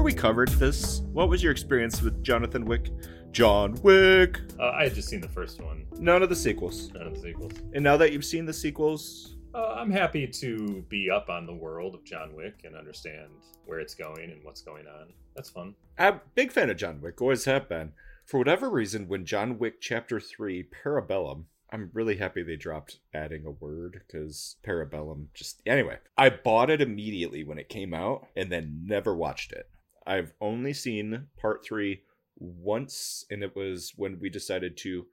before we covered this, what was your experience with Jonathan Wick? John Wick. Uh, I had just seen the first one, None of the sequels. none of the sequels. And now that you've seen the sequels, Uh, I'm happy to be up on the world of John Wick and understand where it's going and what's going on. That's fun. I'm a big fan of John Wick. Always have been. For whatever reason, when John Wick Chapter Three Parabellum, I'm really happy they dropped adding a word because Parabellum just anyway. I bought it immediately when it came out and then never watched it. I've only seen Part Three once, and it was when we decided to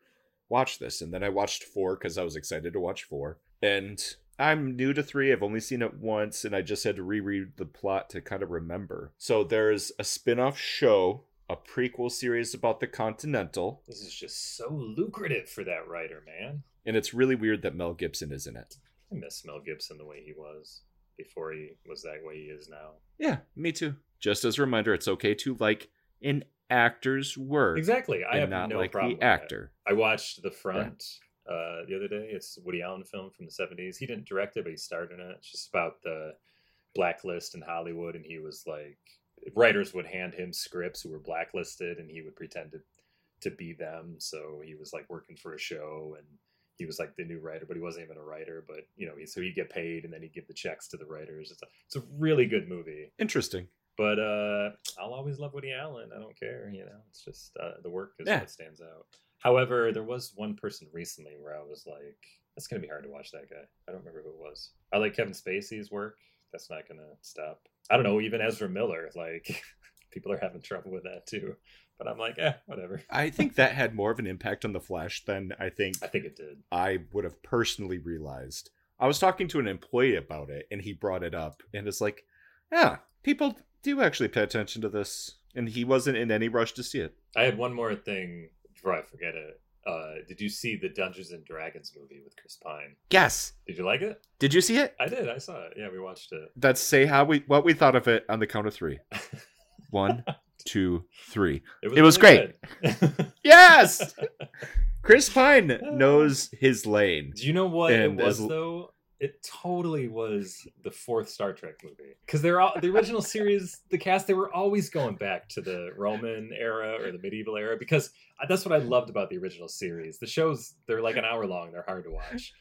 watch this, and then I watched four because I was excited to watch four, and. I'm new to three. I've only seen it once, and I just had to reread the plot to kind of remember. So there's a spin off show, a prequel series about the Continental, This is just so lucrative for that writer, man. and it's really weird that Mel Gibson is in it. I miss Mel Gibson the way he was before he was that way he is now. Yeah, me too. Just as a reminder, it's okay to like an actor's work. Exactly. I have not no like problem the actor. I watched The Front uh, the other day. It's a Woody Allen film from the 70s. He didn't direct it, but he starred in it. It's just about the blacklist in Hollywood, and he was like, writers would hand him scripts who were blacklisted, and he would pretend to, to be them. So he was like working for a show, and he was like the new writer, but he wasn't even a writer. But you know, he, so he'd get paid, and then he'd give the checks to the writers. It's a, it's a really good movie. Interesting. But uh, I'll always love Woody Allen. I don't care. You know, it's just uh, the work is Yeah. what stands out. However, there was one person recently where I was like, "It's gonna be hard to watch that guy." I don't remember who it was. I like Kevin Spacey's work. That's not gonna stop. I don't know. Even Ezra Miller, like people are having trouble with that too. But I'm like, eh, whatever. I think that had more of an impact on the Flash than I think I think it did. I would have personally realized. I was talking to an employee about it, and he brought it up, and it's like, yeah, people do actually pay attention to this, and he wasn't in any rush to see it. I had one more thing before I forget it. Uh, did you see the Dungeons and Dragons movie with Chris Pine? Yes. Did you like it? Did you see it? I did. I saw it. Yeah, we watched it. Let's say how we what we thought of it on the count of three. One, two, three. It was really good. Yes. Chris Pine knows his lane. Do you know what it was as- though? It totally was the fourth Star Trek movie because they're all the original series. The cast they were always going back to the Roman era or the medieval era because that's what I loved about the original series. The shows they're like an hour long. They're hard to watch,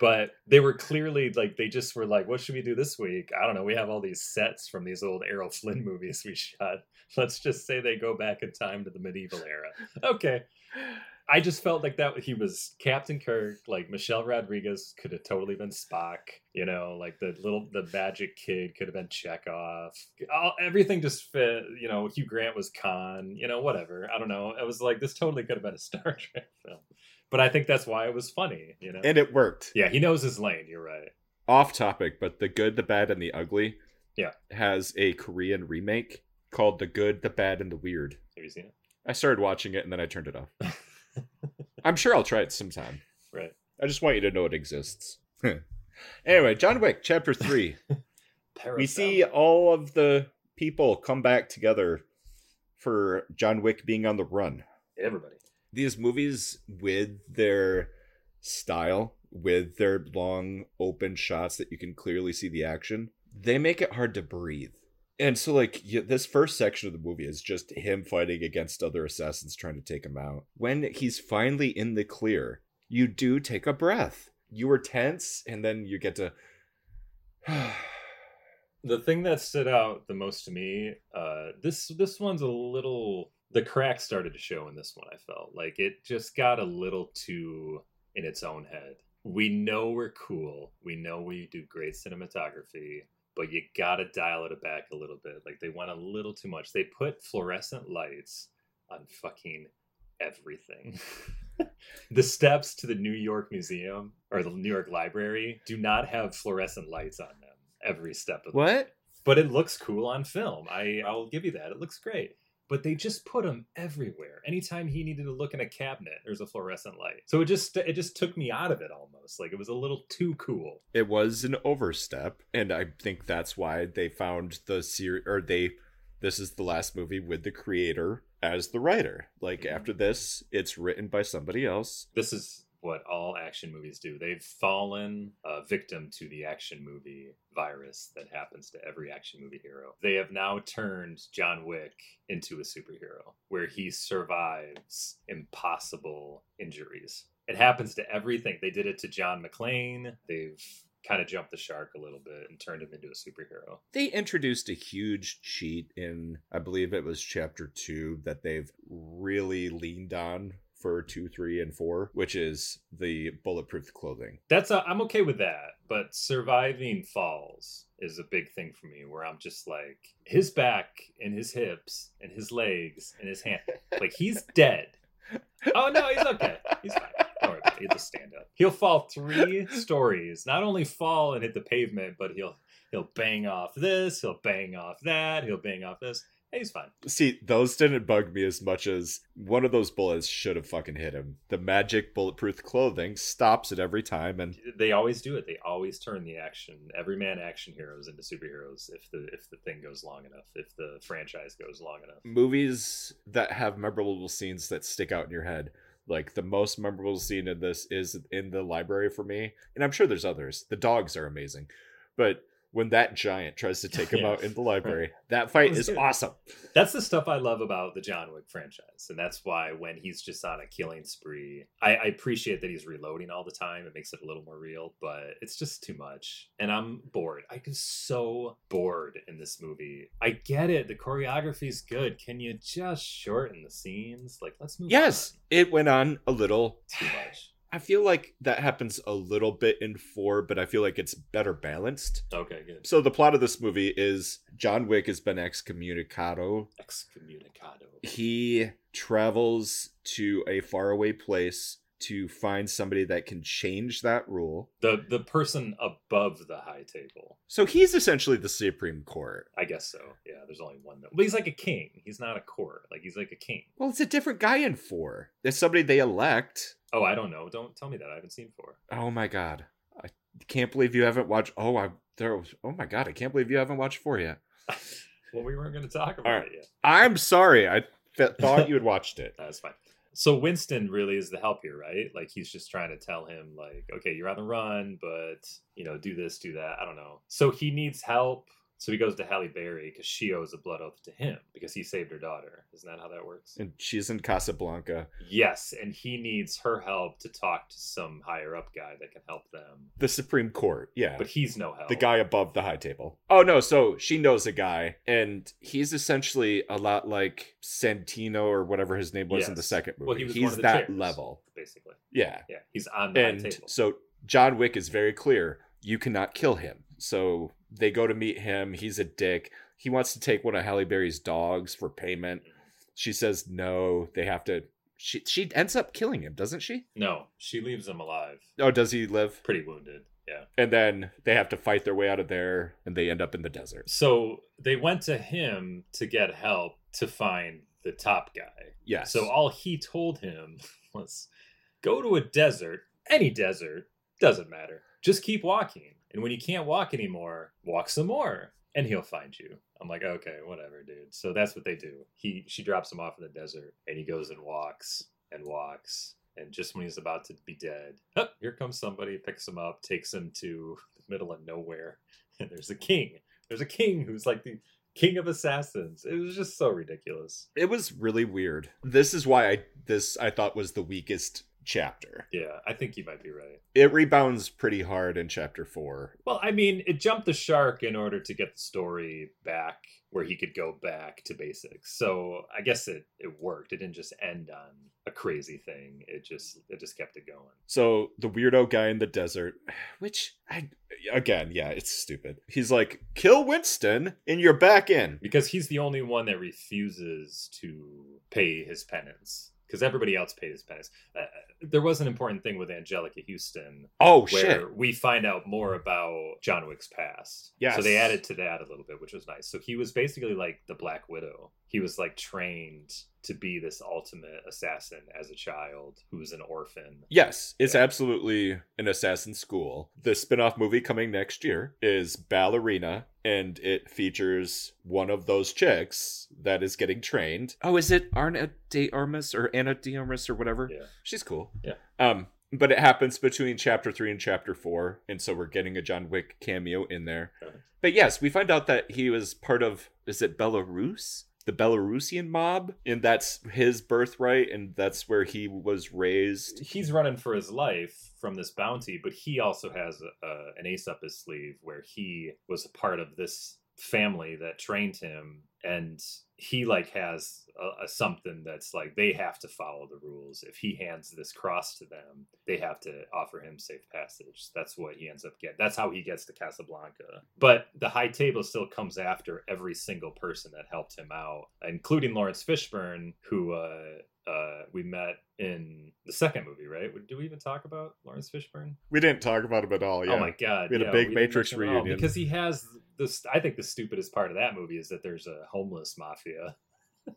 but they were clearly like they just were like, "What should we do this week?" I don't know. We have all these sets from these old Errol Flynn movies we shot. Let's just say they go back in time to the medieval era. Okay. I just felt like that he was Captain Kirk, like Michelle Rodriguez could have totally been Spock, you know, like the little the magic kid could have been Chekov. All, everything just fit, you know, Hugh Grant was Khan, you know, whatever. I don't know. It was like this totally could have been a Star Trek film. But I think that's why it was funny, you know. And it worked. yeah, he knows his lane, you're right. Off topic, but The Good, the Bad, and the Ugly Yeah. has a Korean remake called The Good, the Bad, and the Weird. Have you seen it? I started watching it and then I turned it off. I'm sure I'll try it sometime. Right. I just want you to know it exists. Hmm. anyway, John Wick, chapter three. we see all of the people come back together for John Wick being on the run. everybody. These movies, with their style, with their long open shots that you can clearly see the action, they make it hard to breathe. And so, like, y- this first section of the movie is just him fighting against other assassins trying to take him out. When he's finally in the clear, you do take a breath. You were tense, and then you get to. the thing that stood out the most to me uh this this one's a little the crack started to show in this one i felt like it just got a little too in its own head we know we're cool we know we do great cinematography but you gotta dial it back a little bit like they went a little too much they put fluorescent lights on fucking everything the steps to the new york museum or the new york library do not have fluorescent lights on them every step of the what? but it looks cool on film. I I'll give you that. It looks great. But they just put them everywhere. Anytime he needed to look in a cabinet, there's a fluorescent light. So it just it just took me out of it almost. Like it was a little too cool. it was an overstep and i think that's why they found the series or they this is the last movie with the creator as the writer like Mhm. after this it's written by somebody else This is what all action movies do. They've fallen a victim to the action movie virus that happens to every action movie hero. They have now turned John Wick into a superhero where he survives impossible injuries. It happens to everything. They did it to John McClane. They've kind of jumped the shark a little bit and turned him into a superhero. They introduced a huge cheat in, I believe it was chapter two, that they've really leaned on for two, three, and four, which is the bulletproof clothing. That's a, I'm okay with that, but surviving falls is a big thing for me. Where I'm just like his back and his hips and his legs and his hand, like he's dead. Oh no, he's okay. He's fine. Don't worry about it. He'll just stand up. He'll fall three stories. Not only fall and hit the pavement, but he'll he'll bang off this. He'll bang off that. He'll bang off this. He's fine. See, those didn't bug me as much as one of those bullets should have fucking hit him. The magic bulletproof clothing stops it every time, and They always do it. They always turn the action everyman action heroes into superheroes if the if the thing goes long enough, if the franchise goes long enough. movies that have memorable scenes that stick out in your head. Like the most memorable scene in this is in the library for me, and I'm sure there's others. The dogs are amazing, but when that giant tries to take him out in the library, that fight was is good. awesome. That's the stuff I love about the John Wick franchise, and that's why when he's just on a killing spree, I, I appreciate that he's reloading all the time. It makes it a little more real, but it's just too much, and I'm bored. I was so bored in this movie. I get it, the choreography's good. Can you just shorten the scenes? Like, let's move. Yes, it went on a little. too much. I feel like that happens a little bit in four, but I feel like it's better balanced. Okay, good. So the plot of this movie is John Wick has been excommunicado. Excommunicado. He travels to a faraway place to find somebody that can change that rule. The the person above the high table. So he's essentially the Supreme Court. I guess so. Yeah, there's only one. That, but he's like a king. He's not a court. Like he's like a king. Well, it's a different guy in four. There's somebody they elect. Oh, I don't know. Don't tell me that. I haven't seen four. Oh my god. I can't believe you haven't watched oh I there was oh my god, I can't believe you haven't watched four yet. well, we weren't going to talk about right. it yet. I'm sorry. I th- thought you had watched it. That's fine. So Winston really is the help here, right? Like he's just trying to tell him, like, okay, you're on the run, but you know, do this, do that. I don't know. So he needs help. So he goes to Halle Berry because she owes a blood oath to him because he saved her daughter. Isn't that how that works? And she's in Casablanca. Yes, and he needs her help to talk to some higher up guy that can help them. The Supreme Court. Yeah. But he's no help. the guy above the high table. Oh no, so she knows a guy, and he's essentially a lot like Santino or whatever his name was in the second movie. Well, he was he's one of the that chairs, level. basically. Yeah. Yeah, he's on the high And table. so John Wick is very clear. You cannot kill him. So they go to meet him. He's a dick. He wants to take one of Halle Berry's dogs for payment. She says no. They have to. She she ends up killing him, doesn't she? No, she leaves him alive, Oh, does he live? pretty wounded. Yeah. And then they have to fight their way out of there, and they end up in the desert. So they went to him to get help to find the top guy. Yes. So all he told him was go to a desert, any desert, doesn't matter. Just keep walking. And when you can't walk anymore, walk some more and he'll find you. I'm like, okay, whatever, dude. So that's what they do. He she drops him off in the desert and he goes and walks and walks. And just when he's about to be dead, oh, here comes somebody, picks him up, takes him to the middle of nowhere. And there's a king. There's a king who's like the king of assassins. It was just so ridiculous. it was really weird. This is why I this I thought was the weakest chapter. Yeah, I think you might be right. It rebounds pretty hard in chapter 4. Well, I mean, it jumped the shark in order to get the story back where he could go back to basics. So I guess it, it worked. It didn't just end on a crazy thing. It just it just kept it going. So the weirdo guy in the desert, which I again, yeah, it's stupid. He's like, "Kill Winston and you're back in." Because he's the only one that refuses to pay his penance. Because everybody else paid his penance. Uh, there was an important thing with Anjelica Huston Oh where shit. we find out more about John Wick's past. Yeah. So they added to that a little bit, which was nice. So he was basically like the Black Widow. He was like trained to be this ultimate assassin as a child who was an orphan. Yes, it's Yeah. absolutely an assassin school. The spin-off movie coming next year is Ballerina and it features one of those chicks that is getting trained. Oh, is it Arna de Armas or Ana de Armas or whatever? Yeah. She's cool. Yeah. Um but it happens between chapter three and chapter four, and so we're getting a John Wick cameo in there. Okay. But yes, we find out that he was part of is it Belarus? The Belarusian mob, and that's his birthright, and that's where he was raised. He's running for his life from this bounty, but he also has a, a, an ace up his sleeve where he was a part of this family that trained him and he like has a, a something that's like they have to follow the rules if he hands this cross to them they have to offer him safe passage that's what he ends up getting that's how he gets to casablanca but the high table still comes after every single person that helped him out including laurence fishburne who uh uh, we met in the second movie, right? Did we even talk about Laurence Fishburne? We didn't talk about him at all. Yeah. Oh my god! We had a big Matrix mention him at all, reunion. because he has this. I think the stupidest part of that movie is that there's a homeless mafia.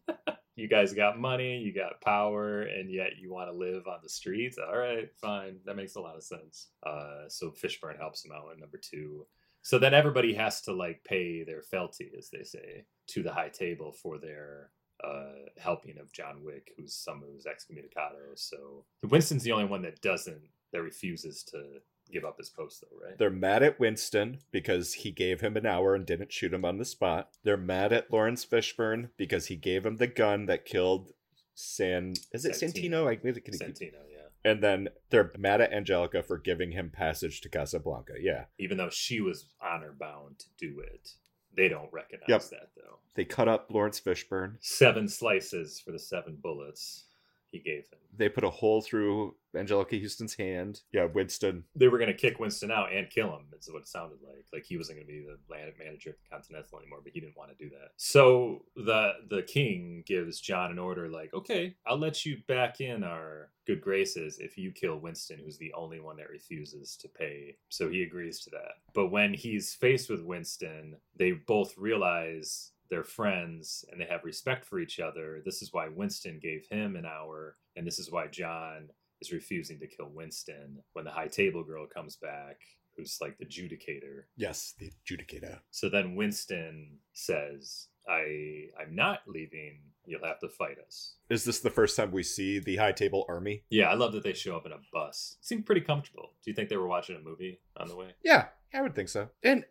you guys got money, you got power, and yet you want to live on the streets. All right, fine, that makes a lot of sense. Uh, so Fishburne helps him out in number two. So then everybody has to like pay their fealty, as they say, to the high table for their uh, helping of John Wick, who's someone who's excommunicado. So Winston's the only one that doesn't, that refuses to give up his post, though, right? They're mad at Winston because he gave him an hour and didn't shoot him on the spot. They're mad at Laurence Fishburne because he gave him the gun that killed San. Is it Santino. Santino? I could Santino, yeah. And then they're mad at Anjelica for giving him passage to Casablanca. Yeah. Even though she was honor bound to do it, they don't recognize Yep. that though. They cut up Laurence Fishburne. Seven slices for the seven bullets he gave him. They put a hole through Anjelica Huston's hand. Yeah, Winston. They were going to kick Winston out and kill him. Is what it sounded like. Like he wasn't going to be the land manager of the Continental anymore, but he didn't want to do that. So the the king gives John an order, like, "Okay, I'll let you back in our good graces if you kill Winston, who's the only one that refuses to pay." So he agrees to that. But when he's faced with Winston, they both realize they're friends and they have respect for each other. This is why Winston gave him an hour, and this is why John is refusing to kill Winston when the high table girl comes back, who's like the judicator. Yes, the adjudicator. So then Winston says, I I'm not leaving. You'll have to fight us. Is this the first time we see the High Table Army? Yeah, I love that they show up in a bus. Seemed pretty comfortable. Do you think they were watching a movie on the way? Yeah, I would think so. And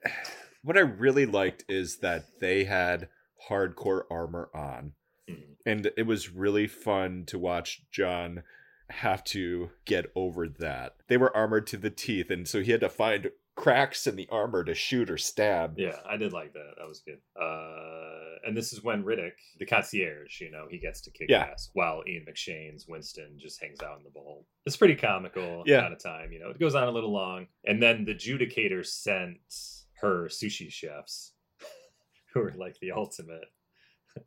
what I really liked is that they had hardcore armor on. Mhm. And it was really fun to watch John have to get over that. They were armored to the teeth, and so he had to find cracks in the armor to shoot or stab. Yeah, I did like that. That was good. Uh, and this is when Reddick, the concierge, you know, he gets to kick Yeah. ass while Ian McShane's Winston just hangs out in the bowl. It's pretty comical Yeah. kind of time, you know. It goes on a little long. And then the Judicator sent her sushi chefs, who are like the ultimate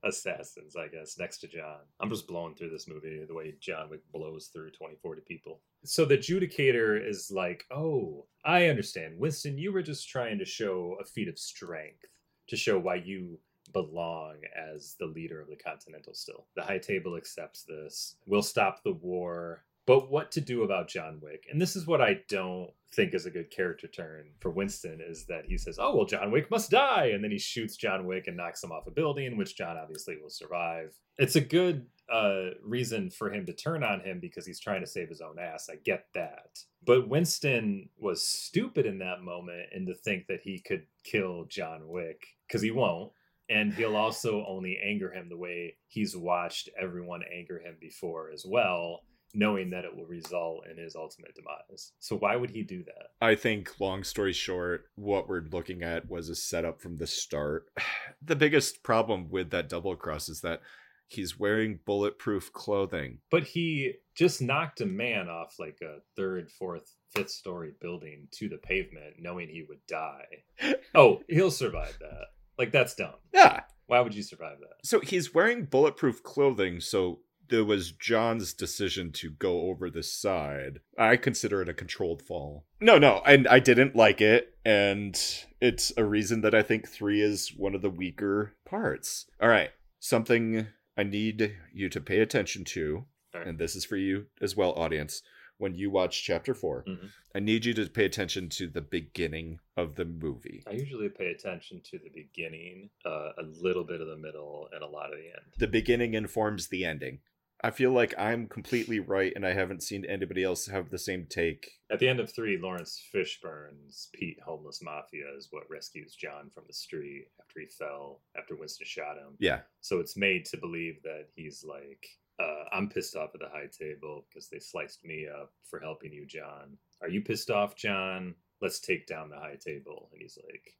assassins, I guess, next to John. I'm just blowing through this movie the way John Wick blows through 20, 40 people. So the Judicator is like, oh, I understand. Winston, you were just trying to show a feat of strength to show why you belong as the leader of the Continental still. The High Table accepts this. We'll stop the war. But what to do about John Wick? And this is what I don't think is a good character turn for Winston is that he says, "Oh well, John Wick must die," and then he shoots John Wick and knocks him off a building, which John obviously will survive. It's a good uh, reason for him to turn on him because he's trying to save his own ass. I get that, but Winston was stupid in that moment and to think that he could kill John Wick because he won't. And he'll also only anger him the way he's watched everyone anger him before as well knowing that it will result in his ultimate demise. So why would he do that? I think, long story short, what we're looking at was a setup from the start. The biggest problem with that double cross is that he's wearing bulletproof clothing. But he just knocked a man off like a third, fourth, fifth story building to the pavement, knowing he would die. Oh, he'll survive that. Like that's dumb. Yeah. Why would you survive that? So he's wearing bulletproof clothing, so there was John's decision to go over the side. I consider it a controlled fall. No, no, and I didn't like it, and it's a reason that I think three is one of the weaker parts. All right, something I need you to pay attention to, right. and this is for you as well, audience. When you watch chapter 4 Mhm. I need you to pay attention to the beginning of the movie. I usually pay attention to the beginning, uh, a little bit of the middle, and a lot of the end. The beginning informs the ending. I feel like I'm completely right, and I haven't seen anybody else have the same take. At the end of three, Laurence Fishburne's Pete Homeless Mafia is what rescues John from the street after he fell, after Winston shot him. Yeah, So it's made to believe that he's like, uh, I'm pissed off at the high table because they sliced me up for helping you, John. Are you pissed off, John? Let's take down the high table. And he's like,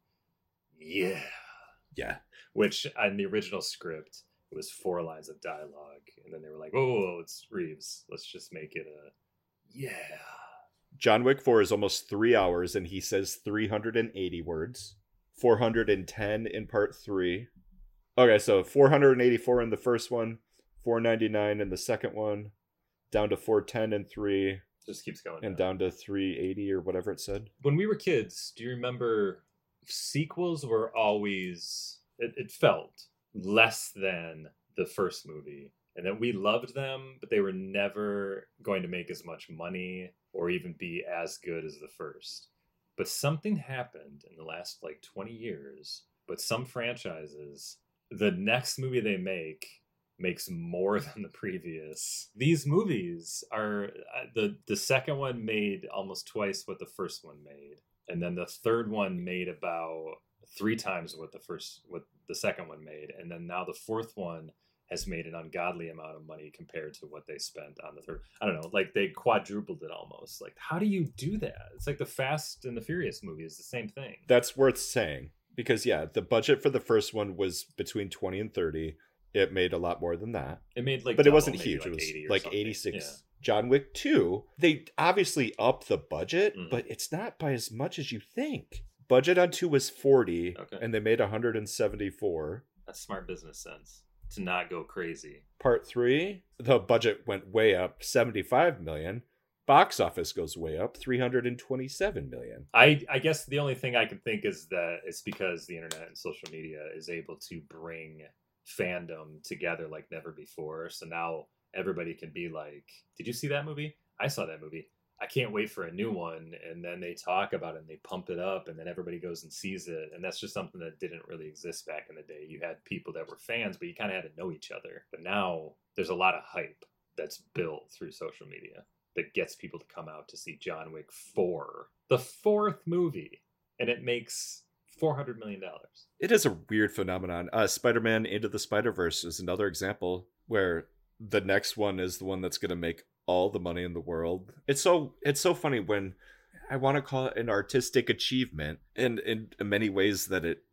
Yeah. yeah. Which in the original script, it was four lines of dialogue. And then they were like, oh, oh, oh, it's Reeves. Let's just make it a, Yeah. John Wick 4 is almost three hours, and he says 380 words. 410 in part three. Okay, so 484 in the first one, 499 in the second one, down to 410 and three, Just keeps going. and down. down to 380 or whatever it said. when we were kids, do you remember sequels were always it, it felt less than the first movie and that we loved them but they were never going to make as much money or even be as good as the first. But something happened in the last like 20 years but some franchises the next movie they make makes more than the previous. These movies are uh, the the second one made almost twice what the first one made and then the third one made about three times what the first what the second one made and then now the fourth one has made an ungodly amount of money compared to what they spent on the third i don't know like they quadrupled it almost like how do you do that it's like the fast and the furious movie is the same thing That's worth saying because, yeah, the budget for the first one was between 20 and 30. It made a lot more than that. it made like but it wasn't huge. like it was 80 like something. 86. Yeah. John Wick 2, they obviously upped the budget, Mhm. but it's not by as much as you think. Budget on 2 was 40 Okay. and they made 174. that's smart business sense to not go crazy Part 3, the budget went way up, 75 million. Box office goes way up, 327 million. I I guess the only thing I can think is that it's because the internet and social media is able to bring fandom together like never before. So now everybody can be like, "Did you see that movie? I saw that movie. I can't wait for a new one." And then they talk about it and they pump it up, and then everybody goes and sees it. And that's just something that didn't really exist back in the day. You had people that were fans, but you kind of had to know each other. But now there's a lot of hype that's built through social media that gets people to come out to see John Wick 4, the fourth movie, and it makes $400 million. It is a weird phenomenon. Uh, Spider Man Into the Spider Verse is another example where the next one is the one that's going to make all the money in the world. It's so it's so funny when I want to call it an artistic achievement, and in, in many ways that it.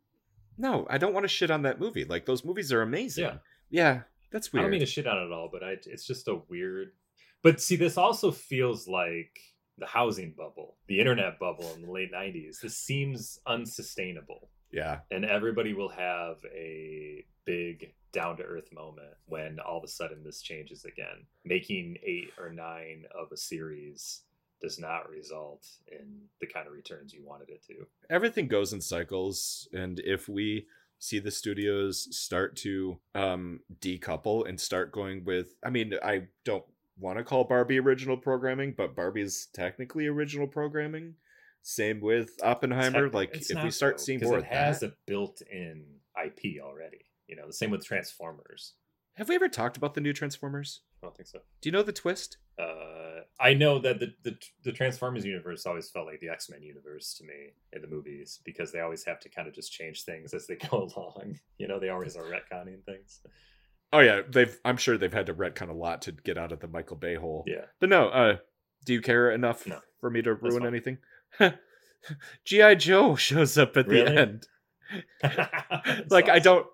No, I don't want to shit on that movie. Like those movies are amazing. Yeah. yeah, that's weird. I don't mean to shit on it all, but I, it's just a weird. But see, this also feels like the housing bubble, the internet bubble in the late 90s. This seems unsustainable. yeah, and everybody will have a big down to earth moment when all of a sudden this changes again. Making eight or nine of a series does not result in the kind of returns you wanted it to. everything goes in cycles and if we see the studios start to um decouple and start going with i mean i don't want to call barbie original programming but barbie's technically original programming same with oppenheimer like if we start though, seeing more it has that a built-in IP already. You know, the same with Transformers. have we ever talked about the new transformers I don't think so. do you know the twist Uh, I know that the, the the Transformers universe always felt like the X Men universe to me in the movies because they always have to kind of just change things as they go along. You know, they always are retconning things. oh yeah they've i'm sure they've had to retcon a lot to get out of the michael bay hole Yeah, But no, uh, do you care enough No. for me to ruin anything? G.I. Joe shows up at the end. Like, I don't.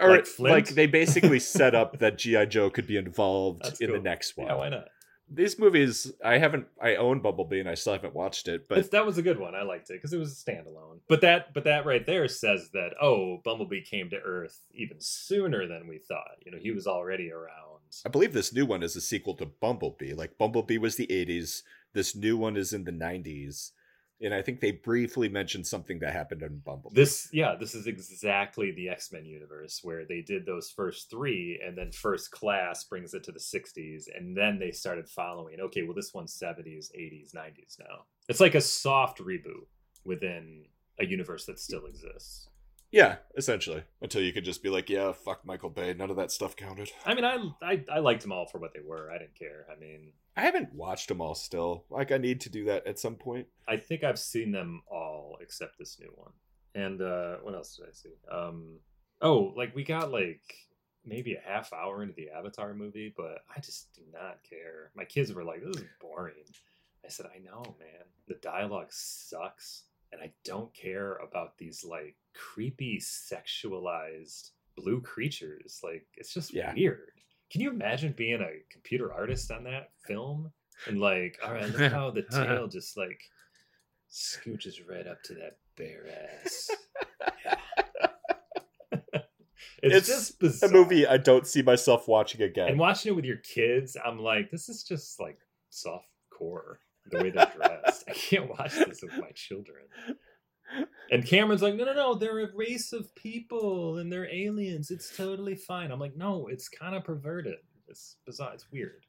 Or Like like, they basically set up that G.I. Joe could be involved That's in the next one. Yeah, why not? These movies, I haven't. I own Bumblebee and I still haven't watched it, But but that was a good one. I liked it because it was a standalone. But that, but that right there says that oh, Bumblebee came to Earth even sooner than we thought. You know, he was already around. I believe this new one is a sequel to Bumblebee. Like Bumblebee was the '80s. This new one is in the '90s, and I think they briefly mentioned something that happened in Bumble. This, yeah, this is exactly the X Men universe where they did those first three, and then First Class brings it to the '60s, and then they started following. Okay, well, this one's '70s, '80s, '90s now. It's like a soft reboot within a universe that still exists. Yeah, essentially. Until you could just be like, yeah, fuck Michael Bay. None of that stuff counted. I mean, I, I I liked them all for what they were. I didn't care. I mean, I haven't watched them all still. Like, I need to do that at some point. I think I've seen them all except this new one. And uh what else did I see? Um oh, like we got like maybe a half hour into the Avatar movie, but I just do not care. My kids were like, "This is boring." I said, "I know, man. The dialogue sucks, and I don't care about these like creepy sexualized blue creatures. Like it's just Yeah. weird. Can you imagine being a computer artist on that film and like, all right, look how the uh-huh. tail just like scooches right up to that bare ass. it's, It's just A movie I don't see myself watching again. And watching it with your kids, I'm like, this is just like soft core. The way they're dressed, I can't watch this with my children. And Cameron's like, no, no, no, they're a race of people and they're aliens. It's totally fine. I'm like, no, it's kind of perverted. It's bizarre. It's weird.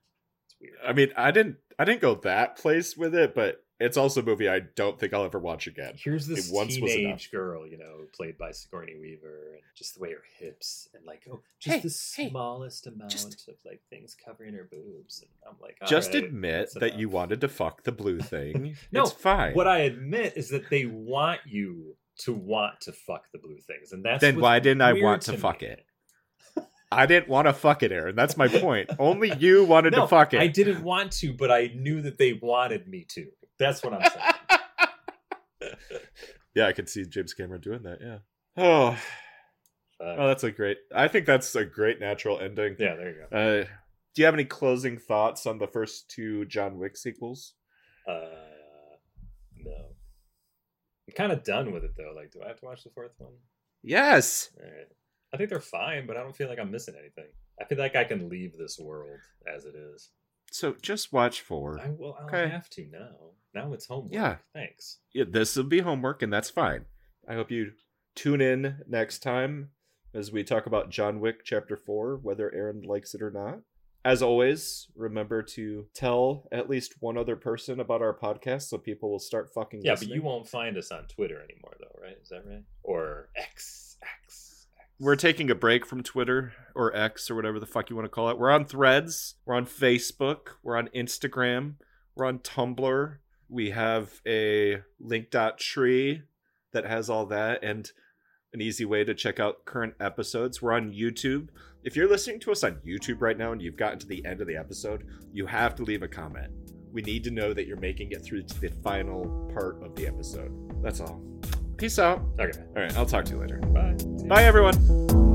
Weird. I mean, I didn't I didn't go that place with it, but it's also a movie I don't think I'll ever watch again. Here's this It once teenage girl, you know, played by Sigourney Weaver, and just the way her hips and like, oh, just Hey, the hey, smallest amount just- of like things covering her boobs, and I'm like, Just "All right, admit that you wanted to fuck the blue thing. No, it's fine. What I admit is that they want you to want to fuck the blue things, and that's Then why didn't I want to me. fuck it? I didn't want to fuck it, Aaron. That's my point. Only you wanted No, to fuck it. I didn't want to, but I knew that they wanted me to. That's what I'm saying. yeah, I could see James Cameron doing that. Yeah. Oh, Uh, oh, that's a great. I think that's a great natural ending. yeah, there you go. Uh, do you have any closing thoughts on the first two John Wick sequels? Uh, no, I'm kind of done with it though. Like, do I have to watch the fourth one? Yes. All right. I think they're fine, but I don't feel like I'm missing anything. I feel like I can leave this world as it is. So just watch four. I will. I'll Okay. have to now. Now it's homework. Yeah. Thanks. yeah, this will be homework, and that's fine. I hope you tune in next time as we talk about John Wick Chapter 4, whether Aaron likes it or not. As always, remember to tell at least one other person about our podcast so people will start fucking Yeah, listening. but you won't find us on Twitter anymore, though, right? Is that right? Or X, X. We're taking a break from Twitter or X or whatever the fuck you want to call it. We're on Threads, we're on Facebook, we're on Instagram, we're on Tumblr. We have a link.tree that has all that and an easy way to check out current episodes. We're on YouTube. If you're listening to us on YouTube right now and you've gotten to the end of the episode, you have to leave a comment. We need to know that you're making it through to the final part of the episode. That's all. Peace out. Okay. All right, I'll talk to you later. Bye. Bye, everyone.